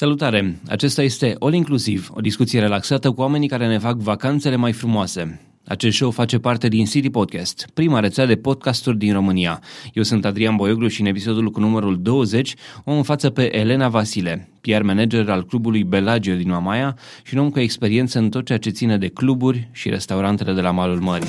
Salutare! Acesta este All Inclusiv, o discuție relaxată cu oamenii care ne fac vacanțele mai frumoase. Acest show face parte din City Podcast, prima rețea de podcasturi din România. Eu sunt Adrian Boioglu și în episodul cu numărul 20 o în față pe Elena Vasile, PR manager al clubului Bellagio din Mamaia și un om cu experiență în tot ceea ce ține de cluburi și restaurantele de la malul mării.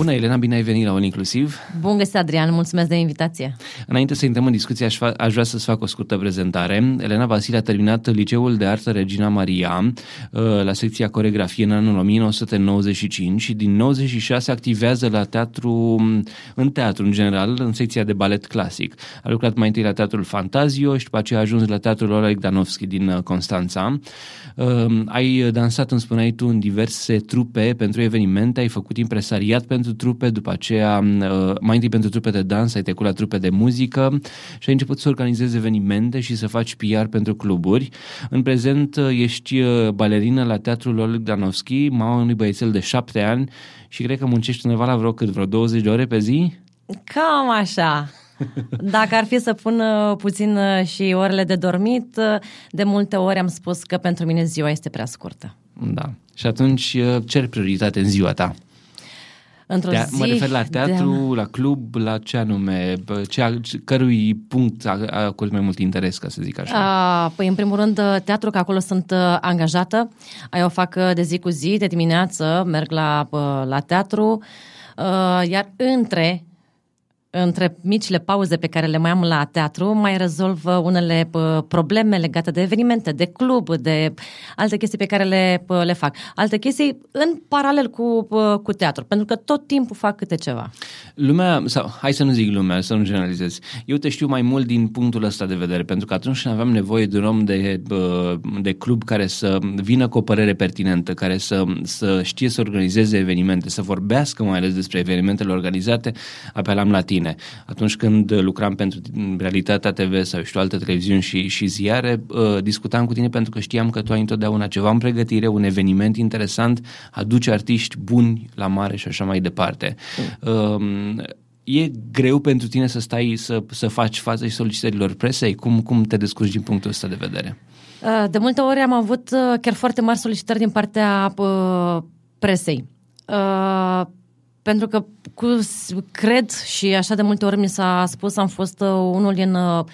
Bună, Elena, bine ai venit la Un Inclusiv. Bun găsit, Adrian, mulțumesc de invitație. Înainte să intrăm în discuție, aș, fa- aș vrea să-ți fac o scurtă prezentare. Elena Vasile a terminat Liceul de Artă Regina Maria uh, la secția coregrafie în anul 1995 și din 96 activează la teatru, în teatru în general, în secția de balet clasic. A lucrat mai întâi la Teatrul Fantazio și după aceea a ajuns la Teatrul Oleg Danovski din uh, Constanța. Uh, ai dansat, îmi spuneai tu, în diverse trupe pentru evenimente, ai făcut impresariat pentru trupe, după aceea mai întâi pentru trupe de dans, ai trecut la trupe de muzică și ai început să organizezi evenimente și să faci PR pentru cluburi. În prezent ești balerină la Teatrul Oleg Danovski, mama unui băiețel de șapte ani și cred că muncești undeva la vreo cât, vreo 20 de ore pe zi? Cam așa. Dacă ar fi să pun puțin și orele de dormit, de multe ori am spus că pentru mine ziua este prea scurtă. Da. Și atunci cer prioritate în ziua ta? Într-o Te- zi... Mă refer la teatru, de... la club, la ce anume, ce, cărui punct a, a acolo mai mult interes, ca să zic așa? A, păi, în primul rând, teatru, că acolo sunt angajată. Eu o fac de zi cu zi, de dimineață, merg la, la teatru, iar între între micile pauze pe care le mai am la teatru, mai rezolv unele probleme legate de evenimente, de club, de alte chestii pe care le, le fac. Alte chestii în paralel cu, cu teatru, pentru că tot timpul fac câte ceva. Lumea, sau hai să nu zic lumea, să nu generalizez, eu te știu mai mult din punctul ăsta de vedere, pentru că atunci când aveam nevoie de un om de, de club care să vină cu o părere pertinentă, care să, să știe să organizeze evenimente, să vorbească mai ales despre evenimentele organizate, apelam la tine tine. Atunci când lucram pentru Realitatea TV sau știu alte televiziuni și, și ziare, uh, discutam cu tine pentru că știam că tu ai întotdeauna ceva în pregătire, un eveniment interesant, aduce artiști buni la mare și așa mai departe. Mm. Uh, e greu pentru tine să stai să, să faci față și solicitărilor presei? Cum, cum te descurci din punctul ăsta de vedere? De multe ori am avut chiar foarte mari solicitări din partea uh, presei. Uh, pentru că cu, cred și așa de multe ori mi s-a spus, am fost uh, unul din uh,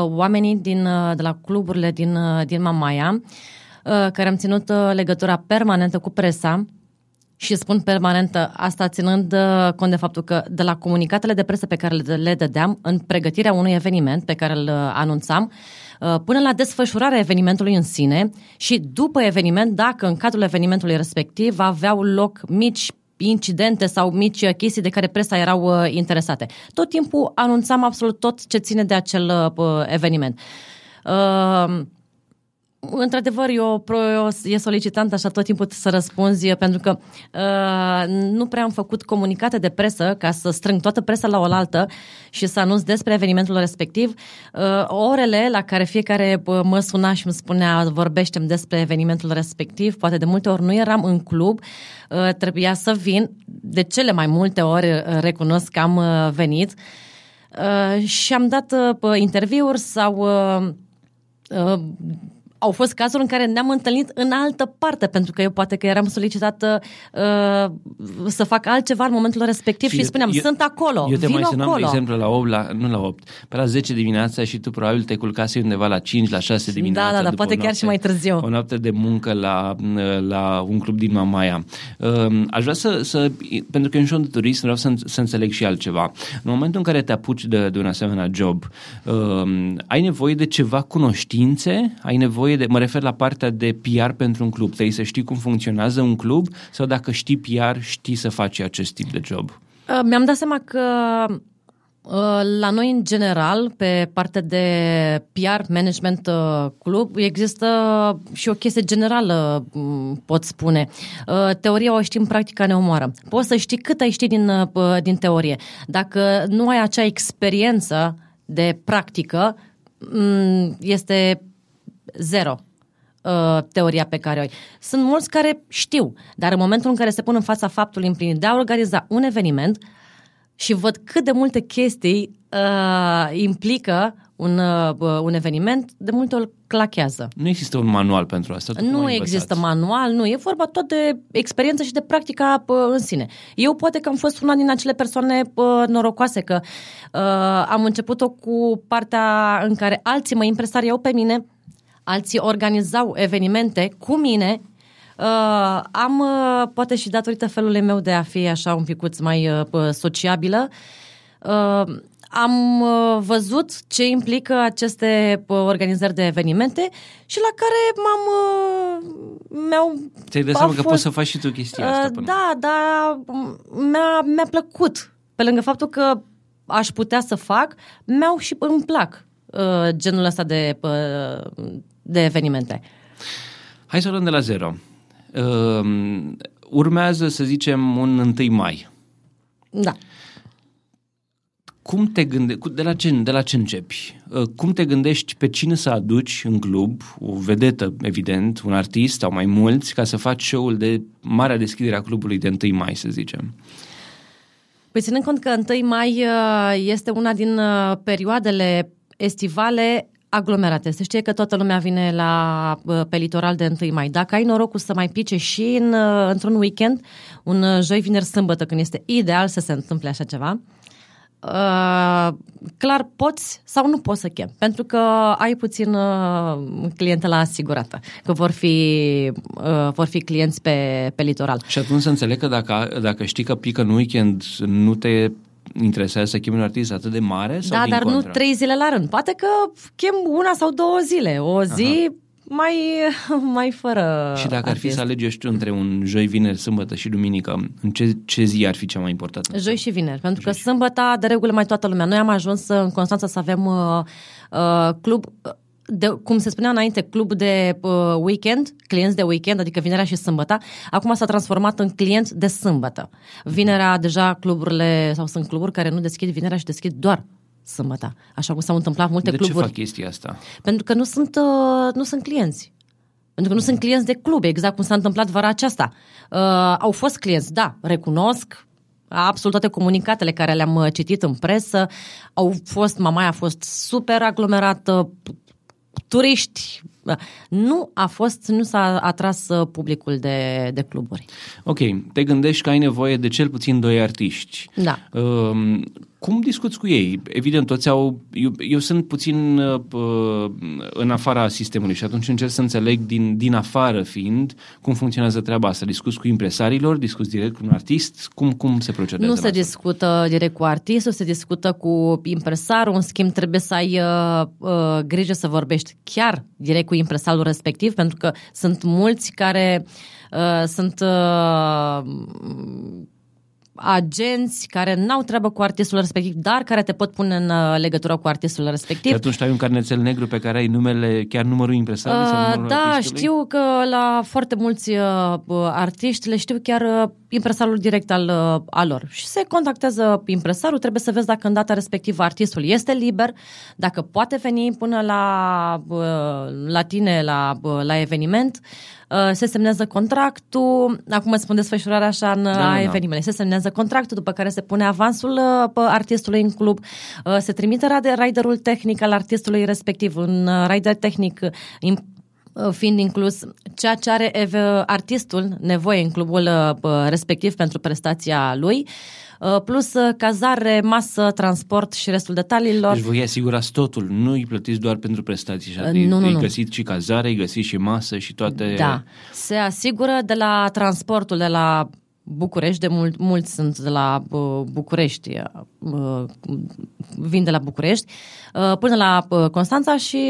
oamenii din, uh, de la cluburile din, uh, din Mamaia, uh, care am ținut uh, legătura permanentă cu presa și spun permanentă asta ținând uh, cont de faptul că de la comunicatele de presă pe care le, le dădeam în pregătirea unui eveniment pe care îl uh, anunțam, uh, până la desfășurarea evenimentului în sine și după eveniment, dacă în cadrul evenimentului respectiv aveau loc mici incidente sau mici chestii de care presa erau uh, interesate. Tot timpul anunțam absolut tot ce ține de acel uh, eveniment. Uh, Într-adevăr, eu, eu e solicitant așa tot timpul să răspunzi, pentru că uh, nu prea am făcut comunicate de presă ca să strâng toată presa la oaltă și să anunț despre evenimentul respectiv. Uh, orele la care fiecare mă suna și îmi spunea vorbește despre evenimentul respectiv, poate de multe ori nu eram în club, uh, trebuia să vin, de cele mai multe ori recunosc că am uh, venit uh, și am dat uh, interviuri sau... Uh, uh, au fost cazuri în care ne-am întâlnit în altă parte, pentru că eu poate că eram solicitată uh, să fac altceva în momentul respectiv și, și spuneam, eu, sunt acolo, Eu te vin mai sunam, acolo. de exemplu, la 8, la, nu la 8, pe la 10 dimineața și tu probabil te culcase undeva la 5, la 6 dimineața. Da, da, da, poate noapte, chiar și mai târziu. O noapte de muncă la, la un club din Mamaia. Uh, aș vrea să, să, pentru că e un show de turism, vreau să, să înțeleg și altceva. În momentul în care te apuci de, de un asemenea job, uh, ai nevoie de ceva cunoștințe? Ai nevoie de, mă refer la partea de PR pentru un club. Trebuie să știi cum funcționează un club sau dacă știi PR, știi să faci acest tip de job? Mi-am dat seama că Uh, la noi, în general, pe partea de PR, management, uh, club, există și o chestie generală, mm, pot spune. Uh, teoria o știm, practica ne omoară. Poți să știi cât ai ști din, din teorie. Dacă nu ai acea experiență de practică, mm, este zero teoria pe care o ai. Sunt mulți care știu, dar în momentul în care se pun în fața faptului împlinit de a organiza un eveniment, și văd cât de multe chestii uh, implică un, uh, un eveniment, de multe ori clachează. Nu există un manual pentru asta? Nu există manual, nu. E vorba tot de experiență și de practica uh, în sine. Eu poate că am fost una din acele persoane uh, norocoase, că uh, am început-o cu partea în care alții mă impresariau pe mine, alții organizau evenimente cu mine Uh, am, uh, poate și datorită felului meu de a fi așa un picuț mai uh, sociabilă, uh, am uh, văzut ce implică aceste uh, organizări de evenimente și la care m-am... Uh, mi-au... Ți-ai dat seama că poți să faci și tu chestia asta? Până. Da, dar mi-a, mi-a plăcut. Pe lângă faptul că aș putea să fac, mi-au și îmi plac genul ăsta de, de evenimente. Hai să o luăm de la zero. Uh, urmează, să zicem, un 1 mai. Da. Cum te gândești, de la ce, de la ce începi? Uh, cum te gândești pe cine să aduci în club, o vedetă, evident, un artist sau mai mulți, ca să faci show-ul de marea deschidere a clubului de 1 mai, să zicem? Păi ținând cont că 1 mai uh, este una din uh, perioadele estivale aglomerate. Se știe că toată lumea vine la, pe litoral de 1 mai. Dacă ai norocul să mai pice și în, într-un weekend, un joi, vineri, sâmbătă, când este ideal să se întâmple așa ceva, Uh, clar poți sau nu poți să chem, pentru că ai puțin uh, clientela asigurată, că vor fi, uh, vor fi clienți pe, pe litoral. Și atunci să înțeleg că dacă, dacă știi că pică în weekend, nu te interesează să chem un artist atât de mare? Sau da, dar contra? nu trei zile la rând. Poate că chem una sau două zile. O zi Aha. mai, mai fără Și dacă artist. ar fi să alegi, eu știu, între un joi, vineri, sâmbătă și duminică, în ce, ce zi ar fi cea mai importantă? Joi și vineri, pentru joi că sâmbătă, de regulă, mai toată lumea. Noi am ajuns în Constanța să avem uh, uh, club de, cum se spunea înainte, club de uh, weekend, clienți de weekend, adică vinerea și sâmbătă, acum s-a transformat în client de sâmbătă. Vinerea, deja cluburile, sau sunt cluburi care nu deschid vinerea și deschid doar sâmbătă. Așa cum s-au întâmplat multe de cluburi. De ce fac chestia asta? Pentru că nu sunt, uh, nu sunt clienți. Pentru că nu sunt clienți de club, exact cum s-a întâmplat vara aceasta. Uh, au fost clienți, da, recunosc, absolut toate comunicatele care le-am uh, citit în presă au fost, Mamaia a fost super aglomerată, turiști. Nu a fost, nu s-a atras uh, publicul de, de cluburi. Ok, te gândești că ai nevoie de cel puțin doi artiști. Da. Uh, cum discuți cu ei? Evident, toți au... Eu, eu sunt puțin uh, în afara sistemului și atunci încerc să înțeleg din, din afară fiind cum funcționează treaba asta. Discuți cu impresarilor, discuți direct cu un artist, cum, cum se procedează? Nu se asta? discută direct cu artistul, se discută cu impresarul, în schimb trebuie să ai uh, uh, grijă să vorbești chiar direct cu impresarul respectiv, pentru că sunt mulți care uh, sunt... Uh, agenți care n-au treabă cu artistul respectiv, dar care te pot pune în uh, legătură cu artistul respectiv. Și atunci ai un carnețel negru pe care ai numele, chiar numărul impresarului uh, sau numărul Da, artistului? știu că la foarte mulți uh, artiști le știu chiar uh, impresarul direct al, uh, al lor. Și se contactează impresarul, trebuie să vezi dacă în data respectivă artistul este liber, dacă poate veni până la, uh, la tine la, uh, la eveniment, uh, se semnează contractul, acum spun desfășurarea așa în da, da, da. evenimente, se semnează contractul, după care se pune avansul uh, pe artistului în club, uh, se trimite riderul tehnic al artistului respectiv, un uh, rider tehnic uh, fiind inclus ceea ce are artistul nevoie în clubul respectiv pentru prestația lui, plus cazare, masă, transport și restul detaliilor. Deci voi asigurați totul, nu îi plătiți doar pentru prestații, și nu, nu, îi nu. găsiți și cazare, îi găsiți și masă și toate... Da, se asigură de la transportul, de la București, de mult, mulți sunt de la uh, București, uh, vin de la București, uh, până la uh, Constanța și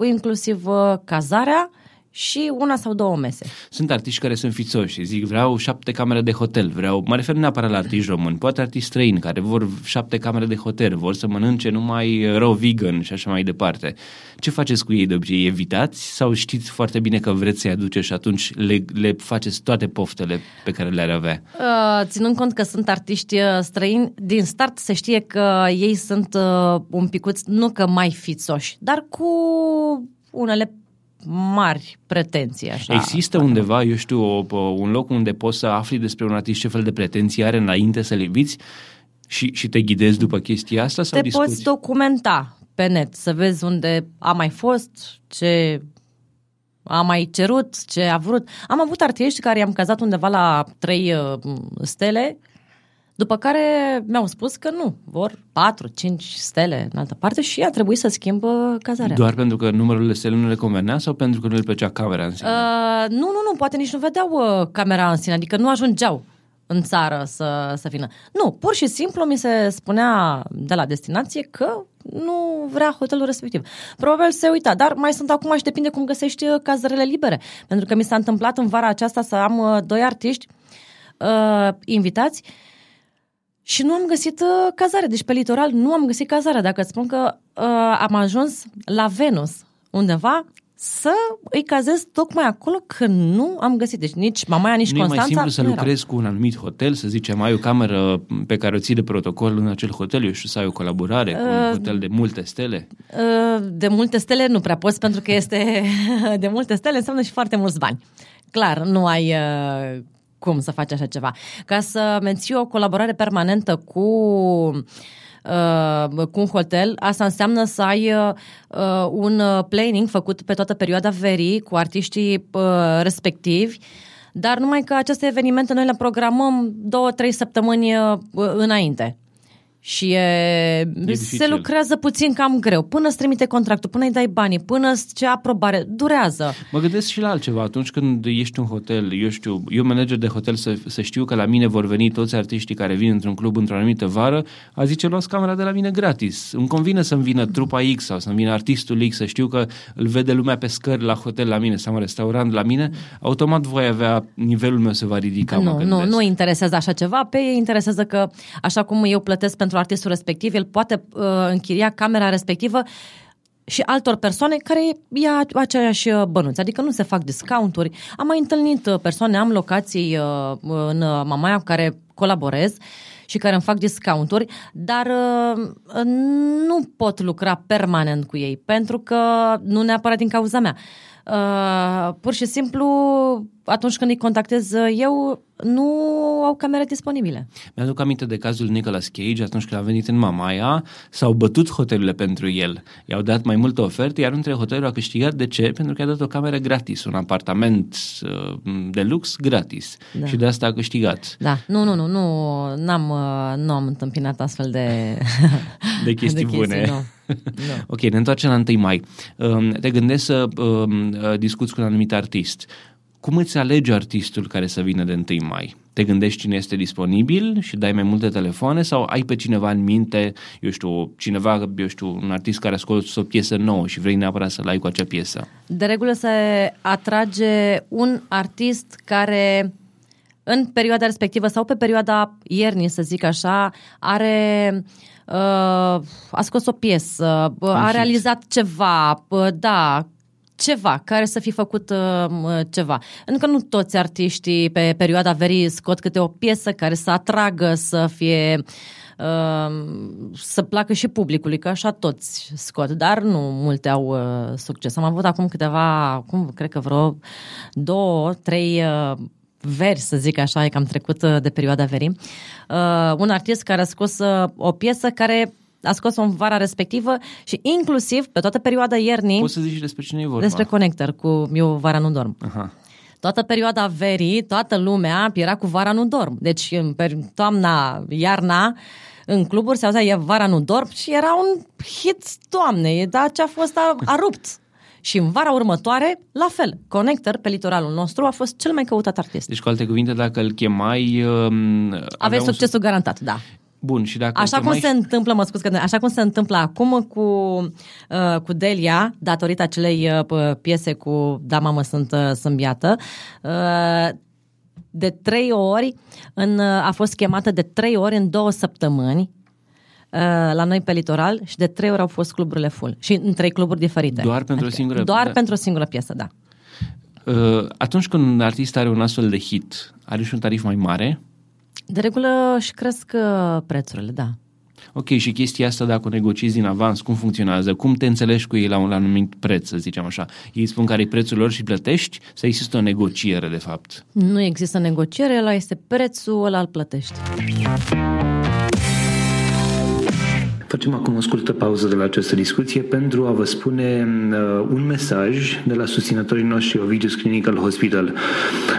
inclusiv uh, cazarea și una sau două mese. Sunt artiști care sunt fițoși și zic vreau șapte camere de hotel, vreau, mă refer neapărat la artiști români, poate artiști străini care vor șapte camere de hotel, vor să mănânce numai raw vegan și așa mai departe. Ce faceți cu ei de obicei? Evitați sau știți foarte bine că vreți să-i aduce și atunci le, le faceți toate poftele pe care le-ar avea? Uh, ținând cont că sunt artiști uh, străini, din start se știe că ei sunt uh, un picuț, nu că mai fițoși, dar cu unele mari pretenții. Așa, Există undeva, eu știu, o, un loc unde poți să afli despre un artist ce fel de pretenții are înainte să le viți și, și te ghidezi după chestia asta? Sau te discuți? poți documenta pe net, să vezi unde a mai fost, ce a mai cerut, ce a vrut. Am avut artiști care i-am cazat undeva la trei uh, stele după care mi-au spus că nu, vor 4-5 stele în altă parte și a trebuit să schimbă cazarea. Doar pentru că numărul de stele nu le convenea sau pentru că nu le plăcea camera în sine? Uh, nu, nu, nu, poate nici nu vedeau uh, camera în sine, adică nu ajungeau în țară să, să vină. Nu, pur și simplu mi se spunea de la destinație că nu vrea hotelul respectiv. Probabil se uita, dar mai sunt acum și depinde cum găsești uh, cazărele libere. Pentru că mi s-a întâmplat în vara aceasta să am uh, doi artiști uh, invitați și nu am găsit uh, cazare. Deci pe litoral nu am găsit cazare. Dacă îți spun că uh, am ajuns la Venus undeva, să îi cazez tocmai acolo că nu am găsit. Deci nici Mamaia, nici nu Constanța e mai simplu să nu lucrezi cu un anumit hotel, să zicem, ai o cameră pe care o ții de protocol în acel hotel, eu știu, să ai o colaborare cu un hotel de multe stele? Uh, De multe stele nu prea poți, pentru că este de multe stele înseamnă și foarte mulți bani. Clar, nu ai uh, cum să faci așa ceva. Ca să menții o colaborare permanentă cu uh, cu un hotel, asta înseamnă să ai uh, un uh, planning făcut pe toată perioada verii cu artiștii uh, respectivi, dar numai că aceste evenimente noi le programăm două, trei săptămâni uh, înainte. Și e, dificil. se lucrează puțin cam greu. Până îți trimite contractul, până îi dai banii, până îți ce aprobare, durează. Mă gândesc și la altceva. Atunci când ești un hotel, eu știu, eu manager de hotel să, să știu că la mine vor veni toți artiștii care vin într-un club într-o anumită vară, a zice, luați camera de la mine gratis. Îmi convine să-mi vină trupa X sau să-mi vină artistul X, să știu că îl vede lumea pe scări la hotel la mine sau în restaurant la mine, automat voi avea, nivelul meu se va ridica, mă nu, nu, gândesc. nu interesează așa ceva. Pe ei interesează că, așa cum eu plătesc pentru artistul respectiv, el poate uh, închiria camera respectivă și altor persoane care ia aceeași uh, bănuți, adică nu se fac discounturi. Am mai întâlnit uh, persoane, am locații uh, în uh, Mamaia cu care colaborez și care îmi fac discounturi, dar uh, nu pot lucra permanent cu ei, pentru că nu neapărat din cauza mea. Uh, pur și simplu, atunci când îi contactez eu, nu au camere disponibile. Mi-aduc aminte de cazul Nicolas Cage atunci când a venit în Mamaia, s-au bătut hotelurile pentru el. I-au dat mai multe oferte, iar între hoteluri a câștigat. De ce? Pentru că i-a dat o cameră gratis, un apartament uh, de lux gratis. Da. Și de asta a câștigat. Da, nu, nu, nu, nu, n-am, uh, nu am întâmpinat astfel de, De chestii bune. nu. Nu. Ok, ne întoarcem la 1 mai. Um, Te gândești să um, uh, discuți cu un anumit artist. Cum îți alegi artistul care să vină de 1 mai? Te gândești cine este disponibil și dai mai multe telefoane sau ai pe cineva în minte, eu știu, cineva, eu știu, un artist care a scos o piesă nouă și vrei neapărat să-l ai cu acea piesă? De regulă se atrage un artist care în perioada respectivă sau pe perioada iernii, să zic așa, are uh, a scos o piesă, uh, a hit. realizat ceva, uh, da, ceva, care să fi făcut uh, ceva. Pentru că nu toți artiștii pe perioada verii scot câte o piesă care să atragă, să fie uh, să placă și publicului, că așa toți scot, dar nu multe au uh, succes. Am avut acum câteva, acum cred că vreo două, trei uh, veri, să zic așa, e că am trecut uh, de perioada verii. Uh, un artist care a scos uh, o piesă care a scos-o în vara respectivă și inclusiv pe toată perioada iernii Poți să zici despre cine e vorba? despre Connector cu Eu vara nu dorm. Aha. Toată perioada verii, toată lumea era cu vara nu dorm. Deci în per- toamna, iarna, în cluburi se auzea e vara nu dorm și era un hit toamne, dar ce a fost a, a rupt. Și în vara următoare, la fel, Connector pe litoralul nostru a fost cel mai căutat artist. Deci, cu alte cuvinte, dacă îl chemai... Um, avea Aveți un succesul garantat, da. Bun, și dacă Așa te cum mai... se întâmplă, mă scuz, că așa cum se întâmplă acum cu, uh, cu Delia, datorită acelei uh, p- piese cu Da, mamă, sunt uh, sâmbiată, uh, de trei ori, în, uh, a fost chemată de trei ori în două săptămâni uh, la noi pe litoral și de trei ori au fost cluburile full. Și în trei cluburi diferite. Doar pentru o singură- Doar da. pentru o singură piesă, da. Uh, atunci când un artist are un astfel de hit, are și un tarif mai mare? De regulă și cresc uh, prețurile, da. Ok, și chestia asta dacă o negociezi din avans, cum funcționează? Cum te înțelegi cu ei la un anumit preț, să zicem așa? Ei spun care e prețul lor și plătești? Sau există o negociere, de fapt? Nu există negociere, ăla este prețul, ăla îl plătești. Facem acum o scurtă pauză de la această discuție pentru a vă spune uh, un mesaj de la susținătorii noștri Ovidius Clinical Hospital.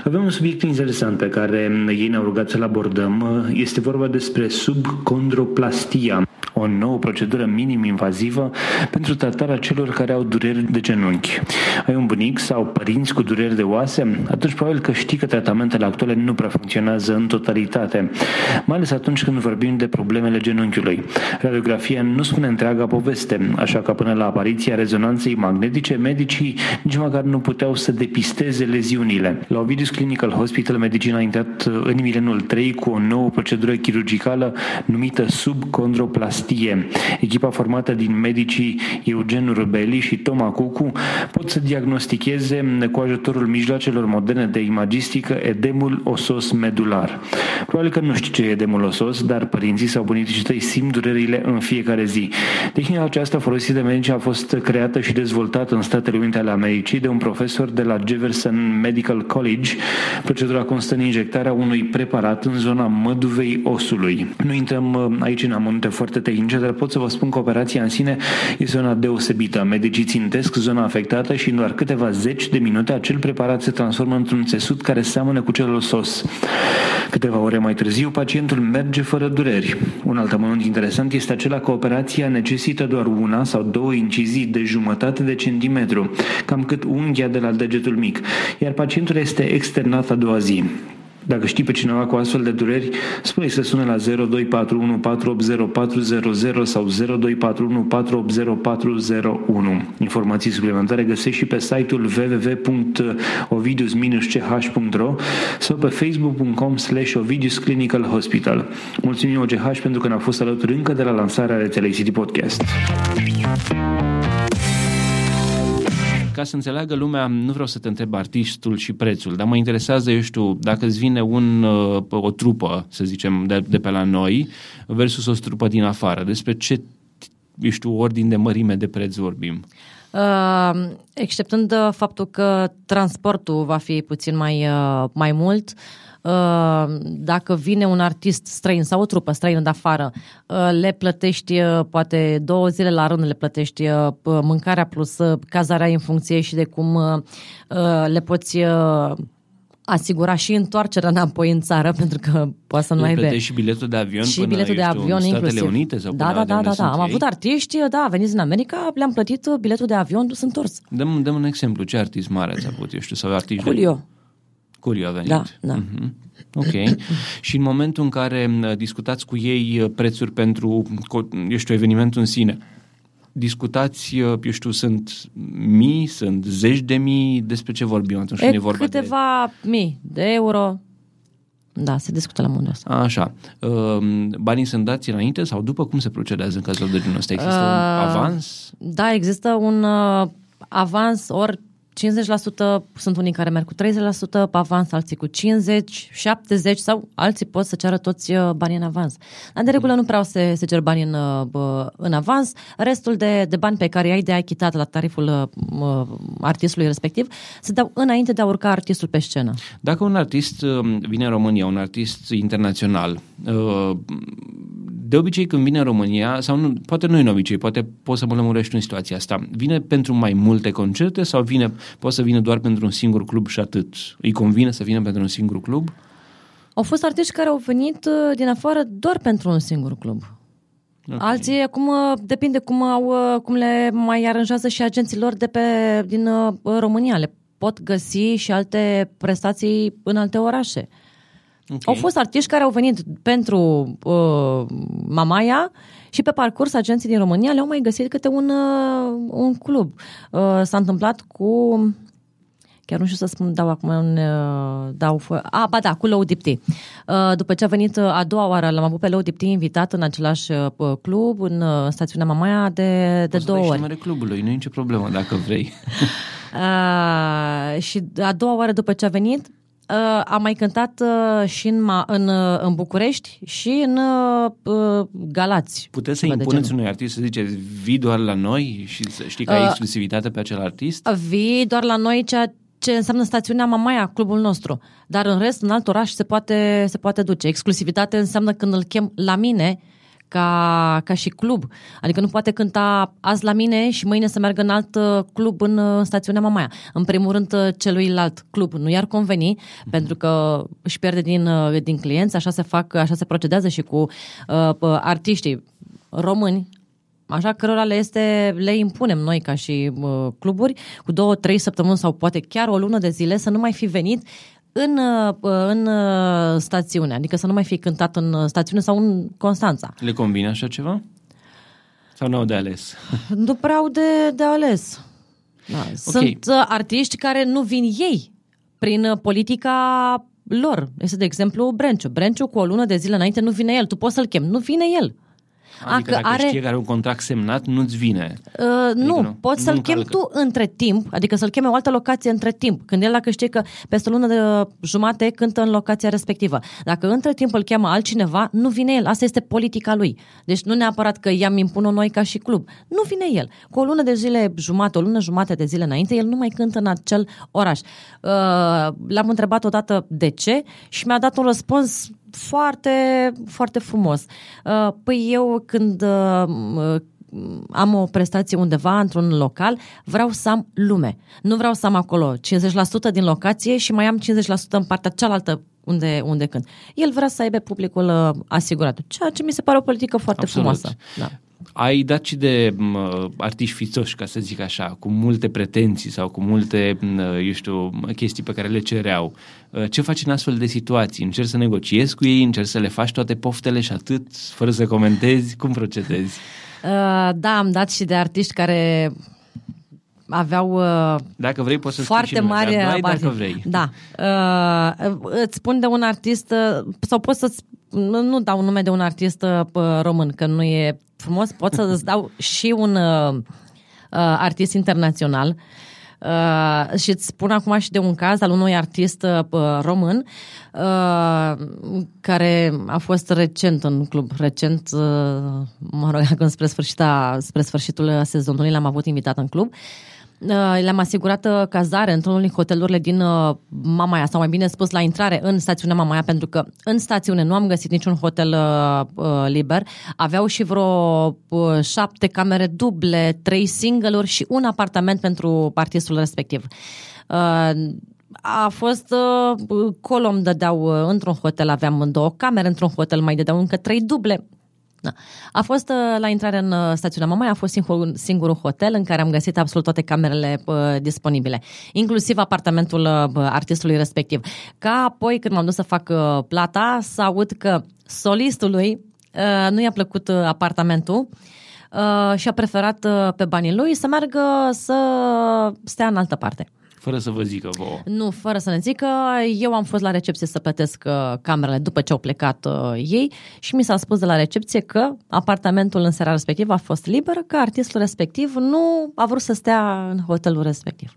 Avem un subiect interesant pe care uh, ei ne-au rugat să-l abordăm. Uh, Este vorba despre subcondroplastia, o nouă procedură minim-invazivă pentru tratarea celor care au dureri de genunchi. Ai un bunic sau părinți cu dureri de oase? Atunci probabil că știi că tratamentele actuale nu prea funcționează în totalitate, mai ales atunci când vorbim de problemele genunchiului. Radiografia nu spune întreaga poveste, așa că până la apariția rezonanței magnetice, medicii nici măcar nu puteau să depisteze leziunile. La Ovidius Clinical Hospital, medicina a intrat în milenul 3 cu o nouă procedură chirurgicală numită subcondroplastie. Echipa formată din medicii Eugen Rubeli și Toma Cucu pot să diagnosticheze cu ajutorul mijloacelor moderne de imagistică edemul osos medular. Probabil că nu știi ce e edemul osos, dar părinții sau bunicii tăi simt durerile în fiecare zi. Tehnica aceasta folosită de medici a fost creată și dezvoltată în Statele Unite ale Americii de un profesor de la Jefferson Medical College. Procedura constă în injectarea unui preparat în zona măduvei osului. Nu intrăm uh, aici în amănunte foarte tehnice, dar pot să vă spun că operația în sine este una deosebită. Medicii țintesc zona afectată și în doar câteva zeci de minute acel preparat se transformă într-un țesut care seamănă cu cel sos. Câteva ore mai târziu, pacientul merge fără dureri. Un alt amănunt interesant este acela că operația necesită doar una sau două incizii de jumătate de centimetru, cam cât unghia de la degetul mic, iar pacientul este externat a doua zi. Dacă știi pe cineva cu astfel de dureri, spune să sune la 0241 480 400 sau 0241 480 401. Informații suplimentare găsești și pe site-ul www.ovidius-ch.ro sau pe facebook.com slash Ovidius Clinical Hospital. Mulțumim OGH pentru că ne-a fost alături încă de la lansarea rețelei City Podcast. Ca să înțeleagă lumea, nu vreau să te întreb artistul și prețul, dar mă interesează, eu știu, dacă îți vine un, uh, o trupă, să zicem, de, de pe la noi versus o trupă din afară. Despre ce, eu știu, ordin de mărime de preț vorbim? Uh, exceptând uh, faptul că transportul va fi puțin mai, uh, mai mult, uh, dacă vine un artist străin sau o trupă străină de afară, uh, le plătești uh, poate două zile la rând, le plătești uh, mâncarea plus uh, cazarea în funcție și de cum uh, uh, le poți uh, asigura și întoarcerea înapoi în țară, pentru că poate să nu Îți aibă. plătești și biletul de avion Și până, biletul de eu știu, avion în Statele inclusiv. Unite sau da, până da, de da, unde da, da. sunt Am ei? avut artiști, da, veniți din America, le-am plătit uh, biletul de avion, dus întors. Dăm, dăm un exemplu. Ce artist mare ați avut, eu știu, sau artiști? de- Julio. Julio a venit. Da, da. Mhm. Ok. și în momentul în care uh, discutați cu ei uh, prețuri pentru, co- eu știu, evenimentul în sine, discutați, uh, eu știu, sunt mii, sunt zeci de mii, despre ce vorbim atunci când E e vorba de... câteva mii de euro. Da, se discută la modul ăsta. Așa. Uh, Banii sunt dați înainte sau după? Cum se procedează în cazul de genul ăsta? Există un Uh, avans? Da, există un uh, avans, ori 50%, sunt unii care merg cu 30% pe avans, alții cu 50, 70 sau alții pot să ceară toți uh, banii în avans. Dar de regulă nu prea se, se cer bani în, uh, bă, în avans. Restul de, de bani pe care i-ai de achitat la tariful uh, artistului respectiv se dau înainte de a urca artistul pe scenă. Dacă un artist uh, vine în România, un artist internațional, uh, de obicei când vine în România, sau nu, poate nu în obicei, poate poți să mă lămurești în situația asta, vine pentru mai multe concerte sau vine, poate să vină doar pentru un singur club și atât? Îi convine să vină pentru un singur club? Au fost artiști care au venit uh, din afară doar pentru un singur club. Ok. Alții acum uh, depinde cum au uh, cum le mai aranjează și agenții lor de pe din uh, România. Le pot găsi și alte prestații în alte orașe. Okay. Au fost artiști care au venit pentru uh, Mamaia și pe parcurs agenții din România le-au mai găsit câte un, uh, un club. Uh, s-a întâmplat cu chiar nu știu să spun, dau acum un, uh, dau, fă, a, ba da, cu Low Dipti. Uh, după ce a venit uh, a doua oară, l-am avut pe Low Dipti invitat în același club, în stațiunea Mamaia, de, de două ori. numele clubului, nu e nicio problemă dacă vrei. uh, și a doua oară după ce a venit, uh, am mai cântat uh, și în, în, în București și în uh, Galați. Puteți să impuneți unui artist să ziceți vii doar la noi și să știi că ai uh, exclusivitate pe acel artist? Vii doar la noi, ceea ce înseamnă stațiunea Mamaia, clubul nostru. Dar în rest, în alt oraș se poate, se poate duce. Exclusivitate înseamnă când îl chem la mine, ca, ca și club. Adică nu poate cânta azi la mine și mâine să meargă în alt uh, club în uh, stațiunea Mamaia. În primul rând, uh, celuilalt club nu i-ar conveni, mm-hmm. pentru că își pierde din, din clienți, așa se fac, așa se procedează și cu uh, artiștii români, așa cărora le, este, le impunem noi ca și uh, cluburi cu două, trei săptămâni sau poate chiar o lună de zile să nu mai fi venit în, uh, în uh, stațiune, adică să nu mai fi cântat în stațiune sau în Constanța. Le convine așa ceva? Sau nu au de ales? Nu prea au de, de ales. Da. Okay. Sunt uh, artiști care nu vin ei prin uh, politica lor. Este, de exemplu, Brenciu. Brenciu cu o lună de zile înainte nu vine el. Tu poți să-l chem. Nu vine el. Adică dacă are... știe că are un contract semnat, nu-ți vine. Uh, adică nu, nu, poți să-l chem tu între timp, adică să-l cheme o altă locație între timp. Când el dacă știe că peste o lună de jumate cântă în locația respectivă. Dacă între timp îl cheamă altcineva, nu vine el. Asta este politica lui. Deci nu neapărat că i-am impun noi ca și club. Nu vine el. Cu o lună de zile jumate, o lună jumate de zile înainte, el nu mai cântă în acel oraș. Uh, l-am întrebat odată de ce și mi-a dat un răspuns foarte, foarte frumos. Uh, păi eu când uh, am o prestație undeva într-un local, vreau să am lume. Nu vreau să am acolo 50% din locație și mai am 50% în partea cealaltă unde, unde cânt. El vrea să aibă publicul uh, asigurat, ceea ce mi se pare o politică foarte Absolut. frumoasă. Da. Ai dat și de uh, artiști fițoși, ca să zic așa, cu multe pretenții sau cu multe, uh, eu știu, chestii pe care le cereau. Uh, ce faci în astfel de situații? Încerci să negociezi cu ei, încerci să le faci toate poftele și atât, fără să comentezi? Cum procedezi? Uh, da, am dat și de artiști care aveau uh, dacă vrei poți să foarte mari dar dacă vrei. Da. Uh, îți spun de un artist uh, sau poți să nu, nu dau nume de un artist uh, român, că nu e frumos, pot să îți dau și un uh, uh, artist internațional Uh, și îți spun acum și de un caz al unui artist uh, român uh, care a fost recent în club, recent, uh, mă rog, spre, sfârșita, spre sfârșitul sezonului l-am avut invitat în club. Uh, Uh, le-am asigurat uh, cazare într-unul din hotelurile din uh, Mamaia, sau mai bine spus la intrare în stațiunea Mamaia, pentru că în stațiune nu am găsit niciun hotel liber. Aveau și vreo șapte camere duble, trei single-uri și un apartament pentru artistul respectiv a fost uh, colom dădeau uh, într-un hotel, aveam două camere, într-un hotel mai dădeau încă trei duble. Da. A fost uh, la intrare în uh, stațiunea Mamaia, a fost singur, singurul hotel în care am găsit absolut toate camerele uh, disponibile, inclusiv apartamentul uh, artistului respectiv. Ca apoi, când m-am dus să fac uh, plata, să aud că solistului uh, nu i-a plăcut uh, apartamentul uh, și a preferat uh, pe banii lui să meargă să stea în altă parte. Fără să vă zică vouă. Nu, fără să ne zică. Eu am fost la recepție să plătesc uh, camerele după ce au plecat uh, ei și mi s-a spus de la recepție că apartamentul în seara respectivă a fost liber, că artistul respectiv nu a vrut să stea în hotelul respectiv.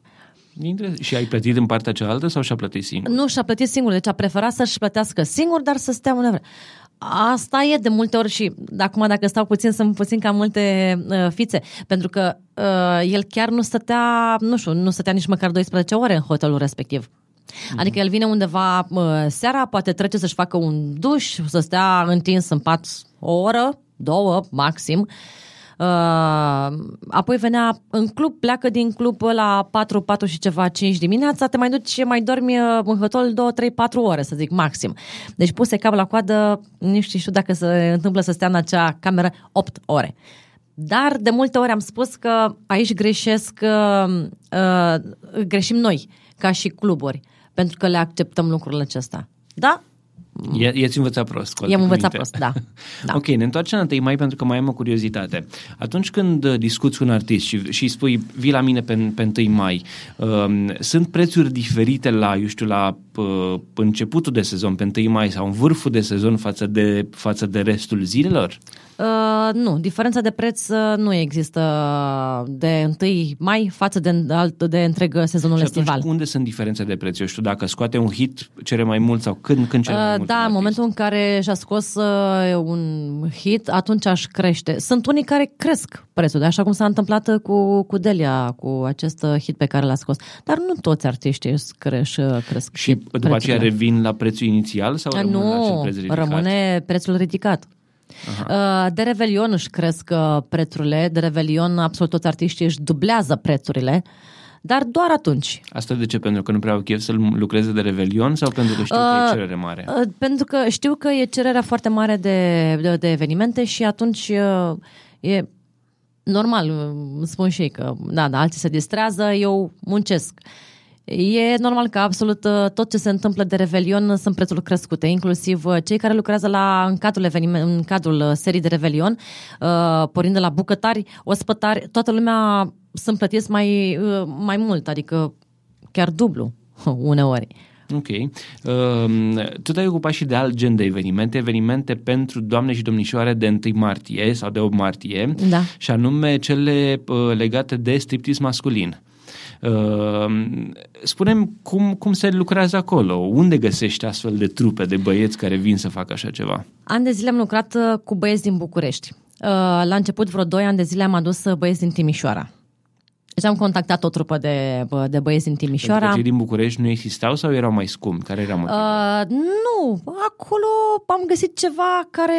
Și ai plătit în partea cealaltă sau și-a plătit singur? Nu, și-a plătit singur, deci a preferat să-și plătească singur, dar să stea unde vrea. Asta e de multe ori și acum dacă stau puțin sunt puțin ca multe uh, fițe, pentru că uh, el chiar nu stătea, nu știu, nu stătea nici măcar 12 ore în hotelul respectiv. Mm-hmm. Adică el vine undeva uh, seara, poate trece să-și facă un duș, să stea întins în pat o oră, două maxim, uh, Uh, apoi venea în club, pleacă din club la 4, 4 și ceva, 5 dimineața, te mai duci, mai dormi uh, în hotel 2, 3, 4 ore, să zic, maxim. Deci puse cap la coadă, nu știu, știu dacă se întâmplă să stea în acea cameră 8 ore. Dar de multe ori am spus că aici greșesc, uh, uh, greșim noi, ca și cluburi, pentru că le acceptăm lucrurile acestea. Da, I-ați învățat prost. I-am învățat prost, da. da. Ok, ne întoarcem la 1 mai pentru că mai am o curiozitate. Atunci când uh, discuți cu un artist și, și spui, vii la mine pe, pe 1 mai, uh, sunt prețuri diferite la, eu știu, la uh, începutul de sezon, pe 1 mai sau în vârful de sezon față de, față de restul zilelor? Uh, nu, diferența de preț uh, nu există de 1 mai față de, alt, de întreg sezonul și estival. unde sunt diferențe de preț? Eu știu, dacă scoate un hit, cere mai mult sau când, când cere uh, mai mult? Da, în momentul în care și-a scos uh, un hit, atunci aș crește. Sunt unii care cresc prețul, așa cum s-a întâmplat uh, cu, cu Delia, cu acest hit pe care l-a scos. Dar nu toți artiștii cresc, cresc Și după prețurile. aceea revin la prețul inițial sau rămân nu, la acel preț ridicat? rămâne prețul ridicat. Aha. Uh, de Revelion își cresc uh, prețurile, de Revelion absolut toți artiștii își dublează prețurile, dar doar atunci. Asta de ce? Pentru că nu prea au chef să lucreze de Revelion sau pentru că știu că uh, e cerere mare? Uh, pentru că știu că e cererea foarte mare de, de, de evenimente și atunci uh, e normal, spun și ei că da, da, alții se distrează, eu muncesc. Uh, E normal că absolut uh, tot ce se întâmplă de Revelion sunt prețuri crescute, inclusiv uh, cei care lucrează la, în, cadrul eveniment, în cadrul uh, serii de Revelion, pornind de la bucătari, ospătari, toată lumea sunt plătiți mai, mai mult, adică chiar dublu uneori. Ok. Uh, tu te-ai ocupat și de alt gen de evenimente, evenimente pentru doamne și domnișoare de 1 martie sau de 8 martie, da. și anume cele uh, legate de striptease masculin. Ehm, spunem cum, cum se lucrează acolo, unde găsești astfel de trupe de băieți care vin să facă așa ceva? An de zile am lucrat uh, cu băieți din București. Uh, la început, vreo 2 ani de zile am adus uh, băieți din Timișoara. Deci am contactat o trupă de, de băieți din Timișoara. Pentru cei din București nu existau sau erau mai scumpi? Care era motivul? Uh, nu, acolo am găsit ceva care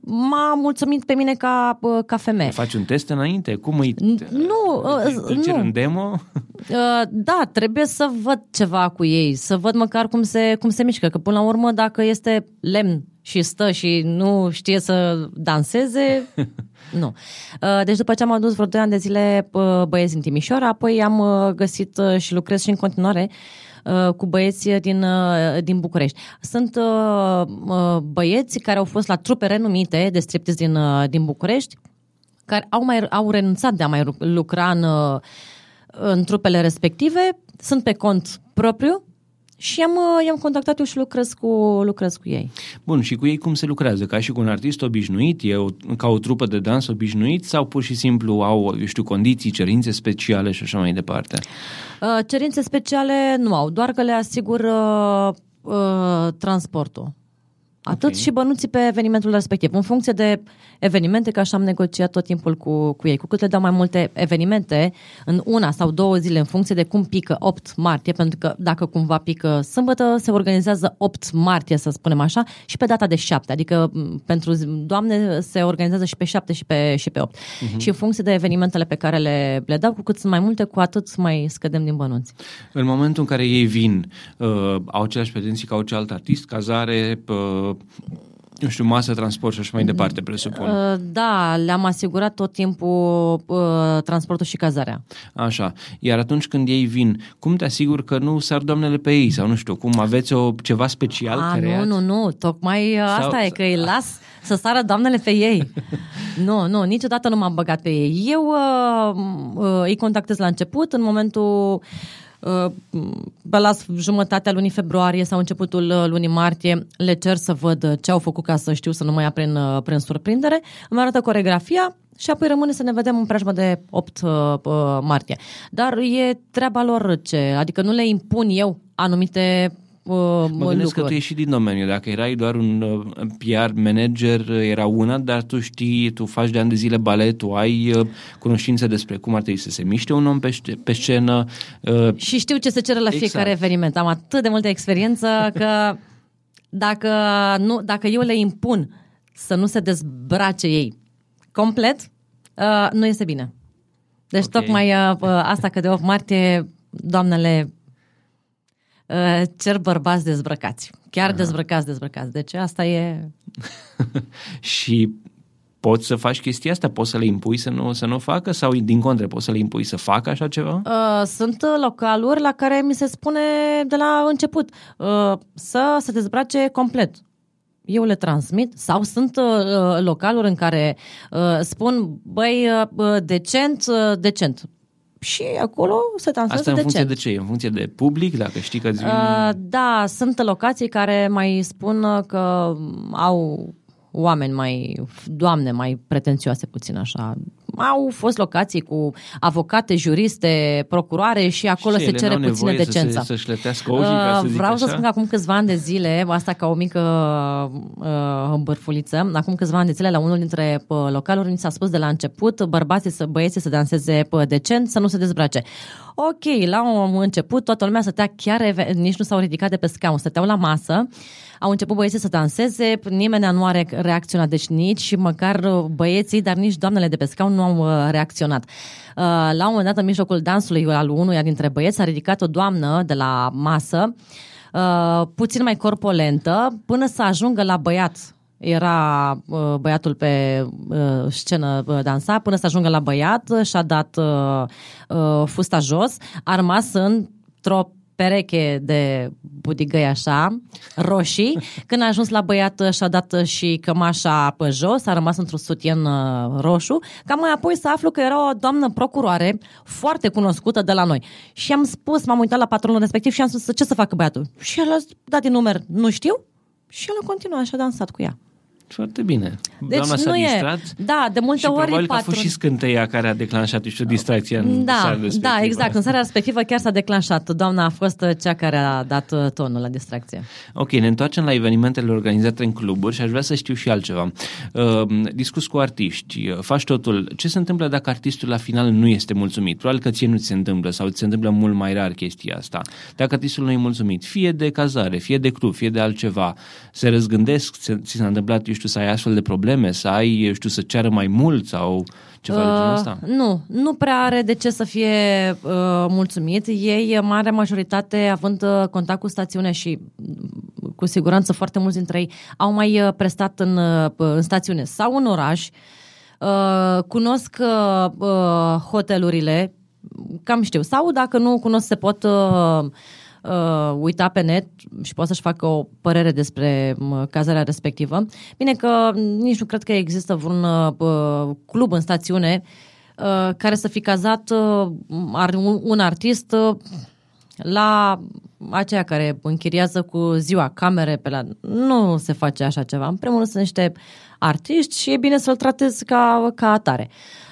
m-a mulțumit pe mine ca, ca femeie. Faci un test înainte? Cum îi... Nu, uh, îi cer nu. un demo? Uh, da, trebuie să văd ceva cu ei, să văd măcar cum se, cum se mișcă, că până la urmă dacă este lemn și stă și nu știe să danseze, nu. Uh, deci după ce am adus vreo 2 ani de zile uh, băieți în Timișoara, apoi am uh, găsit și lucrez și în continuare cu băieți din, din București. Sunt băieți care au fost la trupe renumite de striptease din, din București, care au, mai, au renunțat de a mai lucra în, în trupele respective, sunt pe cont propriu și am, uh, i-am contactat eu și lucrez cu, lucrez cu ei. Bun, și cu ei cum se lucrează? Ca și cu un artist obișnuit? E o, ca o trupă de dans obișnuit? Sau pur și simplu au, eu știu, condiții, cerințe speciale și așa mai departe? Uh, cerințe speciale nu au, doar că le asigur uh, uh, transportul. Atât okay. și bănuții pe evenimentul respectiv. În funcție de evenimente, că așa am negociat tot timpul cu, cu ei. Cu cât le dau mai multe evenimente în una sau două zile, în funcție de cum pică 8 martie, pentru că dacă cumva pică sâmbătă, se organizează 8 martie, să spunem așa, și pe data de 7. Adică pentru doamne se organizează și pe 7 și pe, și pe 8. Uh-huh. Mhm. Și în funcție de evenimentele pe care le, le dau, cu cât sunt mai multe, cu atât mai scădem din bănuți. În momentul în care ei vin, uh, au aceleași pretenții ca orice alt artist, cazare, uh, nu știu, masă, transport și așa mai departe, presupun. Uh, da, le-am asigurat tot timpul uh, transportul și cazarea. Așa. Iar atunci când ei vin, cum te asiguri că nu sar doamnele pe ei? Sau nu știu, cum aveți o, ceva special? A, nu, nu, nu. Tocmai uh, sau, asta e, că îi las să sară doamnele pe ei. nu, nu, niciodată nu m-am băgat pe ei. Eu uh, uh, îi contactez la început, în momentul pe la jumătatea lunii februarie sau începutul uh, lunii martie le cer să văd uh, ce au făcut ca să știu să nu mă ia prin, uh, prin surprindere. Îmi arată coregrafia și apoi rămâne să ne vedem în preajma de 8 martie. Dar e treaba lor ce, adică nu le impun eu anumite uh, Mă gândesc lucruri. că tu ești și din domeniu. Dacă erai doar un uh, PR manager, era una, dar tu știi, tu faci de ani de zile balet, tu ai uh, cunoștințe despre cum ar trebui să se miște un om pe, pe scenă. Uh, și știu ce se cere la exact. fiecare eveniment. Am atât de multă experiență că dacă, nu, dacă eu le impun să nu se dezbrace ei complet, uh, nu este bine. Deci okay. tocmai uh, asta că de 8 martie doamnele Uh, cer bărbați dezbrăcați. Chiar Aha. dezbrăcați, dezbrăcați. Deci asta e... și poți să faci chestia asta? Poți să le impui să nu, să nu facă? Sau din contră poți să le impui să facă așa ceva? Uh, sunt localuri la care mi se spune de la început uh, să se dezbrace complet. eu le transmit sau sunt uh, localuri în care uh, spun, băi, uh, decent, uh, decent. Și acolo se dansează Asta în decent. funcție de ce? În funcție de public, dacă știi că zi... Uh, da, sunt locații care mai spun uh, că au oameni mai, doamne, mai pretențioase puțin așa. Au fost locații cu avocate, juriste, procuroare și acolo Și se ele cere n-au puțină nevoie decență. Să, se, să șletească ochii, ca să Uh, zic Vreau așa? să spun că acum câțiva ani de zile, asta ca o mică uh, bărfuliță, acum câțiva ani de zile la unul dintre uh, localuri mi s-a spus de la început bărbații să băieții să danseze uh, decent, să nu se dezbrace. Ok, la un început toată lumea stătea chiar, eve- nici nu s-au ridicat de pe scaun, stăteau la masă, au început băieții să danseze, nimeni nu a re- reacționat, deci nici măcar uh, băieții, dar nici doamnele de pe scaun nu au uh, reacționat. Uh, La un moment dat, în mijlocul dansului al unuia dintre băieți, a ridicat o doamnă de la masă, uh, puțin mai corpolentă, până să ajungă la băiat. Era uh, băiatul pe uh, scenă uh, dansa, până să ajungă la băiat, uh, și-a dat uh, uh, fusta jos, a rămas într-o pereche de budigăi așa, roșii. Când a ajuns la băiat și-a dat și cămașa pe jos, a rămas într-un sutien uh, roșu, ca mai apoi să aflu că era o doamnă procuroare foarte cunoscută de la noi. Și am spus, m-am uitat la patronul respectiv și am spus ce să facă băiatul. Și el a dat din număr, nu știu, și el a continuat și a dansat cu ea. Foarte bine. Deci Doamna s-a nu e. distrat Da, de multe și ori probabil că a patron... fost și scânteia care a declanșat și o distracție în Da, seara respectivă. da, exact. În seara respectivă chiar s-a declanșat. Doamna a fost uh, cea care a dat uh, tonul la distracție. Ok, ne întoarcem la evenimentele organizate în cluburi și aș vrea să știu și altceva. Uh, discus cu artiști, uh, faci totul. Ce se întâmplă dacă artistul la final nu este mulțumit? Probabil că ție nu ți se întâmplă sau ți se întâmplă mult mai rar chestia asta. Dacă artistul nu e mulțumit, fie de cazare, fie de club, fie de altceva, se răzgândesc, se, ți s-a întâmplat, eu știu, să ai astfel de probleme, să ai, eu știu, să ceară mai mult sau ceva de genul ăsta? Uh, nu, nu prea are de ce să fie uh, mulțumit. Ei, marea majoritate, având uh, contact cu stațiunea și mm, cu siguranță foarte mulți dintre ei au mai uh, prestat în, uh, în stațiune sau în oraș, uh, cunosc uh, uh, hotelurile, cam știu, sau dacă nu cunosc se pot uh, uh, uita pe net și poate să-și facă o părere despre uh, cazarea respectivă. Bine că nici nu cred că există vreun uh, club în stațiune uh, care să fi cazat uh, ar- un, un artist uh, la aceia care închiriază cu ziua camere pe la... Nu se face așa ceva. În primul rând sunt niște artiști și e bine să-l tratezi ca, ca atare.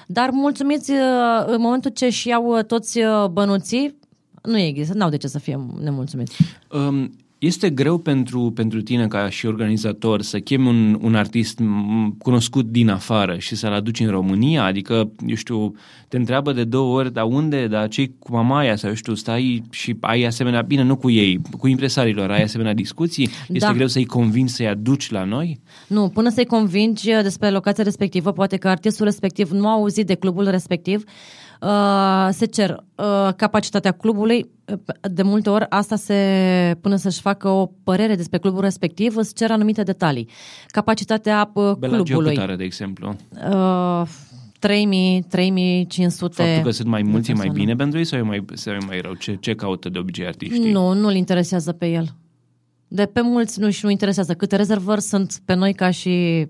Dar mulțumiți uh, în momentul ce și iau uh, toți uh, bănuții, nu există, n-au de ce să fie nemulțumiți. Um, este greu pentru, pentru tine ca și organizator să chemi un, un artist m- cunoscut din afară și să-l aduci în România? Adică, eu știu, te întreabă de două ori, dar unde, dar cei cu mamaia sau, eu știu, stai și ai asemenea, bine, nu cu ei, cu impresarilor, ai asemenea discuții? Este Da. greu să-i convingi să-i aduci la noi? Nu, până să-i convingi uh, despre locația respectivă, poate că artistul respectiv nu a auzit de clubul respectiv, uh, se cer uh, capacitatea clubului, uh, de multe ori asta se, până să-și facă o părere despre clubul respectiv, îți cer anumite detalii. Capacitatea uh, Bellagio clubului. cât are, de exemplu? Uh, 3000, 3500 Faptul că sunt mai de mulți e mai persoane. bine pentru ei sau e mai, sau e mai rău? Ce, ce caută de obicei artiștii? Nu, nu-l interesează pe el. De pe mulți nu și nu interesează. Câte rezervări sunt pe noi ca și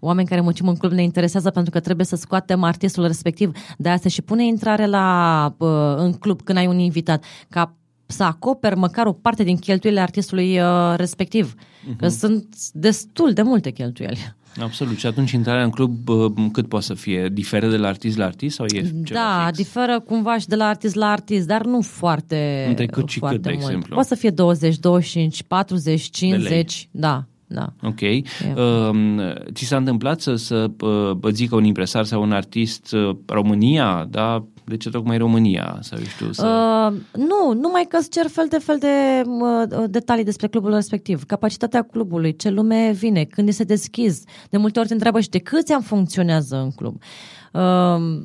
oameni care muncim în club ne interesează pentru că trebuie să scoatem artistul respectiv. De aia se și pune intrare la, uh, în club când ai un invitat, ca să acoperi măcar o parte din cheltuielile artistului uh, respectiv. Uh-huh. Că sunt destul de multe cheltuieli. Absolut. Și atunci intrarea în club bă, cât poate să fie? Diferă de la artist la artist sau e ceva Da, fix? diferă cumva și de la artist la artist, dar nu foarte Între cât și foarte cât, de mult. exemplu? Poate să fie 20, 25, 40, 50, da, da. Ok. Um, ți s-a întâmplat să, să uh, zică un impresar sau un artist uh, România, da? De ce tocmai România? Sau eu știu, să... Uh, nu, numai că îți cer fel de fel de uh, detalii despre clubul respectiv. Capacitatea clubului, ce lume vine, când este deschis. De multe ori te întreabă și de câți ani funcționează în club. Uh,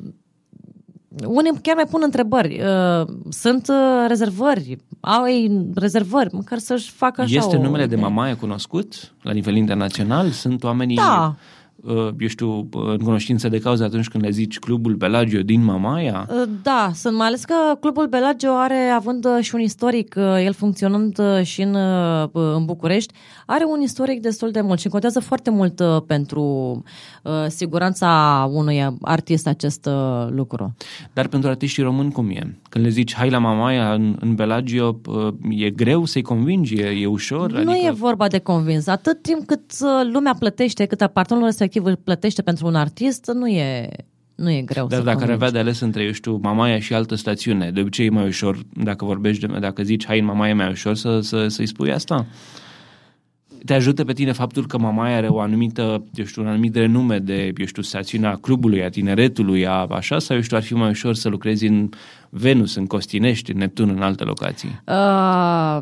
unii chiar mai pun întrebări. Uh, sunt uh, rezervări, au ei rezervări, măcar să-și facă așa este o numele de idee. mamaie cunoscut la nivel internațional? Sunt oamenii Da. Uh, eu știu, în cunoștință de cauză atunci când le zici Clubul Belagio din Mamaia? Uh, da, sunt mai ales că Clubul Belagio are, având uh, și un istoric, el funcționând și în, în București, are un istoric destul de mult și contează foarte mult pentru siguranța unui artist acest lucru. Dar pentru artiștii români cum e? Când le zici hai la Mamaia în, în Belagio, e greu să-i convingi? E, e ușor? Nu adică... e vorba de convins. Atât timp cât lumea plătește, cât apartonul respectiv îl plătește pentru un artist, nu e, nu e greu Dar să dacă convingi. ar avea de ales între, eu știu, Mamaia și altă stațiune, de obicei e mai ușor, dacă vorbești, de, dacă zici hai în Mamaia, e mai ușor să, să, să-i spui asta? Te ajută pe tine faptul că Mamaia are o anumită, eu știu, un anumit renume de, eu știu, stațiunea clubului, a tineretului, a așa, sau, eu știu, ar fi mai ușor să lucrezi în Venus, în Costinești, în Neptun, în alte locații? Uh,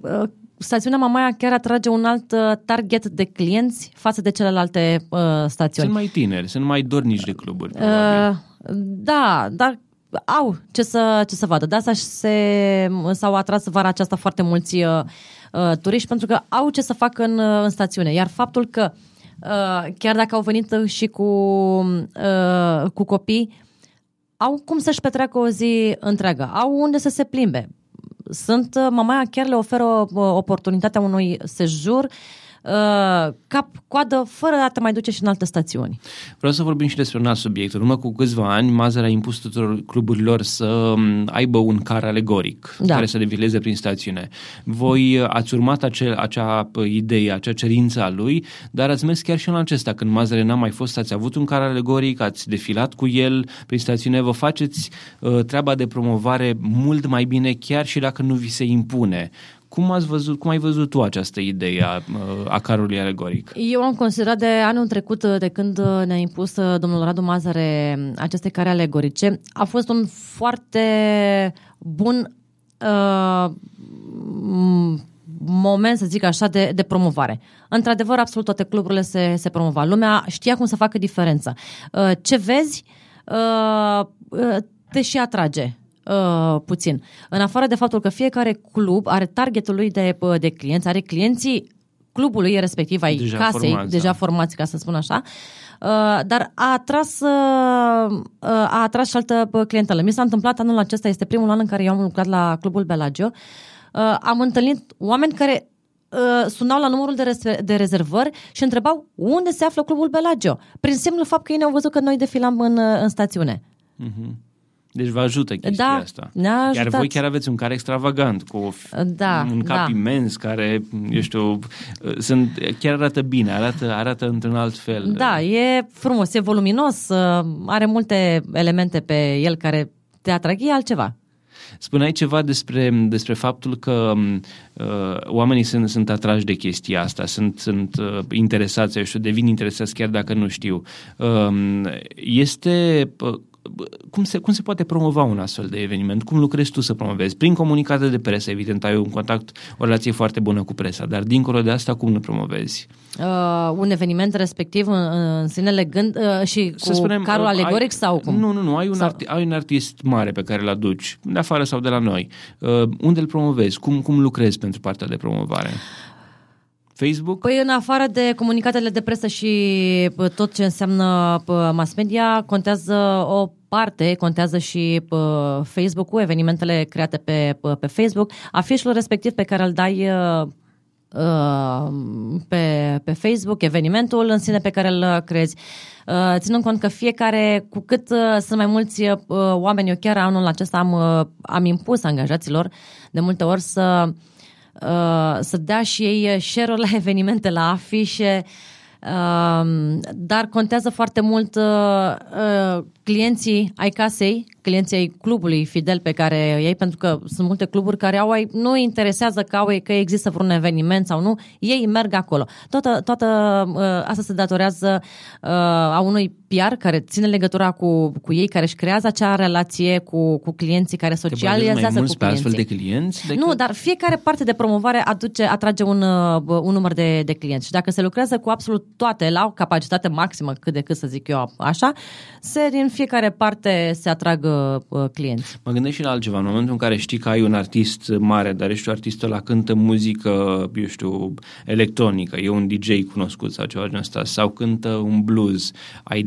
uh, stațiunea Mamaia chiar atrage un alt uh, target de clienți față de celelalte uh, stațiuni. Sunt mai tineri, sunt mai dornici de cluburi. Uh, da, dar au ce să, ce să vadă. De asta se, s-au atras vara aceasta foarte mulți uh, uh, turiști pentru că au ce să facă în, uh, în stațiune. Iar faptul că uh, chiar dacă au venit și cu, uh, cu copii, au cum să-și petreacă o zi întreagă, au unde să se plimbe sunt, uh, mamaia chiar le oferă uh, oportunitatea unui sejur Uh, cap-coadă fără a te mai duce și în alte stațiuni. Vreau să vorbim și despre un alt subiect. În urmă cu câțiva ani, Mazăr a impus tuturor cluburilor să um, aibă un car alegoric da. care să devileze prin stațiune. Voi uh, ați urmat acel, acea uh, idee, acea cerință a lui, dar ați mers chiar și în acesta. Când Mazăre n-a mai fost, ați avut un car alegoric, ați defilat cu el prin stațiune, vă faceți uh, treaba de promovare mult mai bine, chiar și dacă nu vi se impune. Cum, ați văzut, cum ai văzut tu această idee a, a carului alegoric? Eu am considerat de anul trecut, de când ne-a impus domnul Radu Mazare aceste care alegorice, a fost un foarte bun uh, moment, să zic așa, de, de promovare. Într-adevăr, absolut toate cluburile se, se promova. Lumea știa cum să facă diferența. Uh, ce vezi, uh, te și atrage uh, puțin. În afară de faptul că fiecare club are targetul lui de, uh, de clienți, are clienții clubului respectiv, ai deja casei, formați, deja da. formați, ca să spun așa, uh, dar a atras, uh, uh a atras și altă uh, clientelă. Mi s-a întâmplat anul acesta, este primul an în care eu am lucrat la clubul Bellagio. Uh, am întâlnit oameni care uh, sunau la numărul de, res- de rezervări și întrebau unde se află clubul Bellagio, prin semnul fapt că ei ne-au văzut că noi defilam în, în stațiune. Uh-huh. Deci vă ajută chestia da, asta. Ne-a ajutat. Iar voi chiar aveți un car extravagant, cu da, un cap da. imens, care, eu știu, sunt, chiar arată bine, arată, arată într-un alt fel. Da, e frumos, e voluminos, uh, are multe elemente pe el care te atrag, e altceva. Spuneai ceva despre, despre faptul că uh, oamenii sunt, sunt atrași de chestia asta, sunt, sunt uh, interesați, eu știu, devin interesați chiar dacă nu știu. Uh, este uh, cum se, cum se poate promova un astfel de eveniment? Cum lucrezi tu să promovezi? Prin comunicate de presă, evident, ai un contact, o relație foarte bună cu presa, dar dincolo de asta, cum nu promovezi? Uh, un eveniment respectiv în, în sine legând uh, și cu să spunem, carul uh, alegoric ai, sau cum? Nu, nu, nu, ai un, sau... arti, ai un artist mare pe care îl aduci, de afară sau de la noi. Uh, unde îl promovezi? Cum, cum lucrezi pentru partea de promovare? Facebook? Păi în afară de comunicatele de presă și tot ce înseamnă mass media, contează o parte, contează și Facebook-ul, evenimentele create pe, pe Facebook, afișul respectiv pe care îl dai pe, pe Facebook, evenimentul în sine pe care îl crezi. Ținând cont că fiecare, cu cât sunt mai mulți oameni, eu chiar anul acesta am, am impus angajaților de multe ori să Uh, să dea și ei share la evenimente, la afișe, uh, dar contează foarte mult uh, uh, clienții ai casei, clienții ai clubului fidel pe care ei, pentru că sunt multe cluburi care au, nu interesează că, au, că există vreun eveniment sau nu, ei merg acolo. Toată, toată uh, asta se datorează uh, a unui PR care ține legătura cu, cu ei, care își creează acea relație cu, cu clienții, care socializează cu clienții. astfel de clienți? Decât... Nu, dar fiecare parte de promovare aduce, atrage un, uh, un număr de, de clienți. Și dacă se lucrează cu absolut toate la o capacitate maximă, cât de cât să zic eu așa, se din fiecare parte se atrag uh, clienți. Mă gândesc și la altceva. În momentul în care știi că ai un artist mare, dar ești un artist la cântă muzică, eu știu, electronică, e un DJ cunoscut sau ceva genul ăsta, sau cântă un blues, ai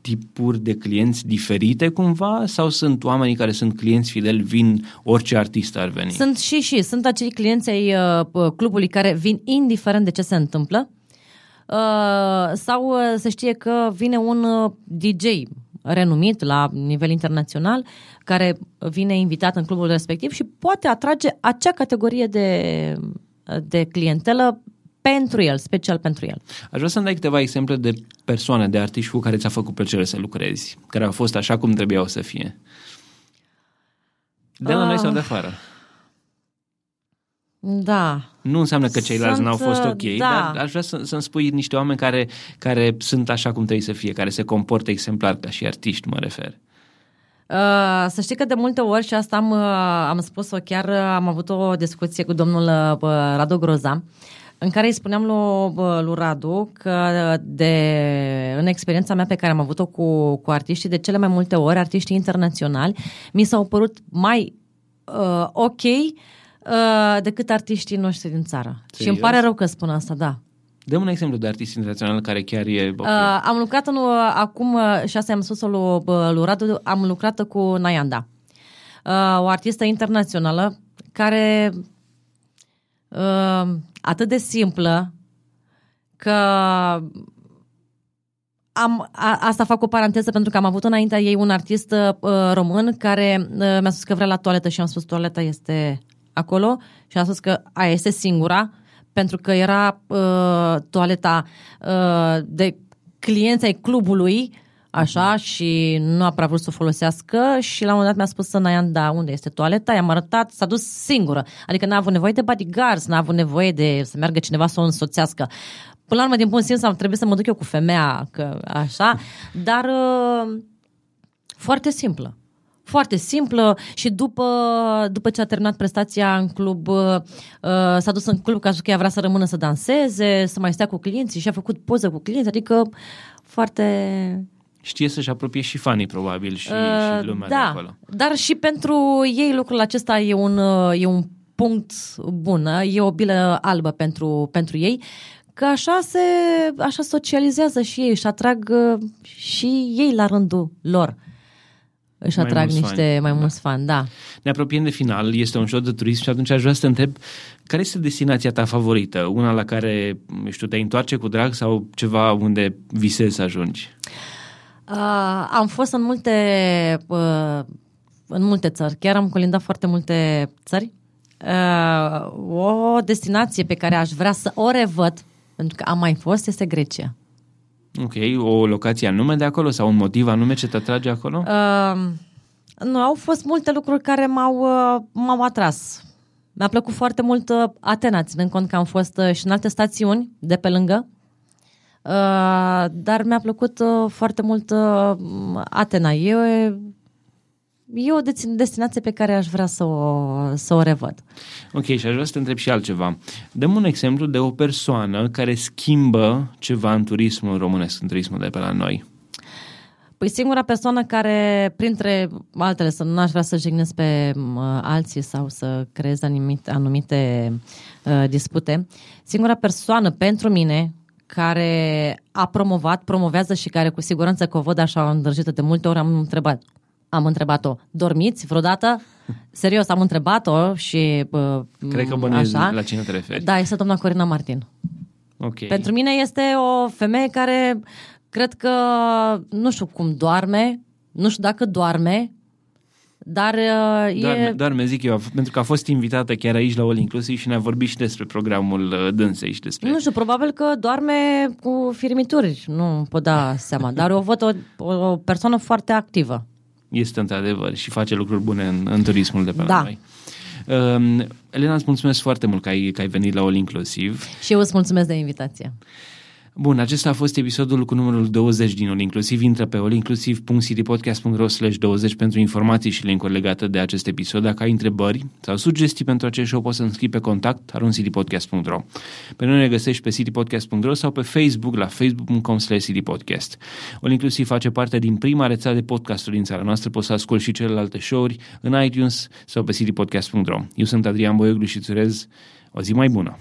tipuri de clienți diferite cumva sau sunt oamenii care sunt clienți fideli, vin orice artist ar veni? Sunt și și, sunt acei clienți ai uh, clubului care vin indiferent de ce se întâmplă uh, sau uh, se știe că vine un uh, DJ renumit la nivel internațional care vine invitat în clubul respectiv și poate atrage acea categorie de, de clientelă pentru el, special pentru el. Aș vrea să-mi dai câteva exemple de persoane, de artiști cu care ți-a făcut plăcere să lucrezi, care au fost așa cum trebuiau să fie. De la uh, noi sau de afară? Da. Nu înseamnă că ceilalți sunt, n-au fost ok, da. dar aș vrea să, să-mi spui niște oameni care, care sunt așa cum trebuie să fie, care se comportă exemplar ca și artiști, mă refer. Uh, să știi că de multe ori, și asta am, uh, am spus-o chiar, uh, am avut o discuție cu domnul uh, Radu Groza, în care îi spuneam lui, lui Radu că de, în experiența mea pe care am avut-o cu, cu artiștii, de cele mai multe ori, artiștii internaționali, mi s-au părut mai uh, ok uh, decât artiștii noștri din țară. Serios? Și îmi pare rău că spun asta, da. Dăm un exemplu de artist internațional care chiar e... Okay. Uh, am lucrat în, uh, acum, uh, și asta am spus-o lui, uh, lui Radu, am lucrat cu Nayanda. Uh, o artistă internațională care uh, atât de simplă că am, a, asta fac o paranteză pentru că am avut înaintea ei un artist uh, român care uh, mi-a spus că vrea la toaletă și am spus toaleta este acolo și a spus că aia este singura pentru că era uh, toaleta uh, de clienți ai clubului așa, și nu a prea vrut să o folosească și la un moment dat mi-a spus să Naian, da, unde este toaleta? I-am arătat, s-a dus singură. Adică n-a avut nevoie de bodyguards, n-a avut nevoie de să meargă cineva să o însoțească. Până la urmă, din bun simț, am trebuit să mă duc eu cu femeia, că așa, dar uh, foarte simplă foarte simplă și după, după ce a terminat prestația în club, uh, s-a dus în club ca că ea vrea să rămână să danseze, să mai stea cu clienții și a făcut poză cu clienți, adică foarte... Știe să-și apropie și fanii, probabil, și, uh, și lumea da, de acolo. dar și pentru ei lucrul acesta e un, uh, e un punct bun, uh, e o bilă albă pentru, pentru ei, că așa se așa socializează și ei, și atrag uh, și ei la rândul lor își mai atrag niște fani. mai mulți da. fani, da. Ne apropiem de final, este un show de turism și atunci aș vrea să te întreb care este destinația ta favorită? Una la care, știu, te întoarce cu drag sau ceva unde visezi să ajungi? Uh, am fost în multe, uh, în multe țări, chiar am colindat foarte multe țări. Uh, o destinație pe care aș vrea să o revăd, pentru că am mai fost, este Grecia. Ok, o locație anume de acolo sau un motiv anume ce te atrage acolo? Uh, nu, au fost multe lucruri care m-au, uh, m-au atras. Mi-a plăcut foarte mult uh, Atena, ținând cont că am fost uh, și în alte stațiuni de pe lângă. Uh, dar mi-a plăcut uh, foarte mult uh, Atena. E, e o destinație pe care aș vrea să o, să o revăd. Ok, și aș vrea să te întreb și altceva. Dăm un exemplu de o persoană care schimbă ceva în turismul românesc, în turismul de pe la noi. Păi singura persoană care, printre altele, să nu aș vrea să jignesc pe uh, alții sau să creez anumite, anumite uh, dispute, singura persoană pentru mine care a promovat, promovează și care cu siguranță că o văd așa îndrăjită de multe ori, am întrebat, am întrebat-o, dormiți vreodată? Serios, am întrebat-o și uh, Cred că bănuiesc așa. la cine te referi. Da, este doamna Corina Martin. Okay. Pentru mine este o femeie care cred că, nu știu cum doarme, nu știu dacă doarme, dar uh, doarme, e... Doarme, zic eu, pentru că a fost invitată chiar aici la All Inclusive și ne-a vorbit și despre programul uh, dânsei și despre... Nu știu, probabil că doarme cu firmituri, nu pot da seama, dar o văd o, o persoană foarte activă. Este într-adevăr și face lucruri bune în, în turismul de pe da. la noi. Uh, Elena, îți mulțumesc foarte mult că ai, că ai venit la All Inclusive. Și eu îți mulțumesc de invitație. Bun, acesta a fost episodul cu numărul 20 din All Inclusiv. Intră pe allinclusiv.citypodcast.ro slash 20 pentru informații și link legate de acest episod. Dacă ai întrebări sau sugestii pentru acest show, poți să înscrii pe contact aruncitypodcast.ro Pe noi ne găsești pe citypodcast.ro sau pe Facebook la facebook.com slash citypodcast. All Inclusiv face parte din prima rețea de podcasturi din țara noastră. Poți să asculti și celelalte show-uri în iTunes sau pe citypodcast.ro Eu sunt Adrian Boioglu și îți urez o zi mai bună!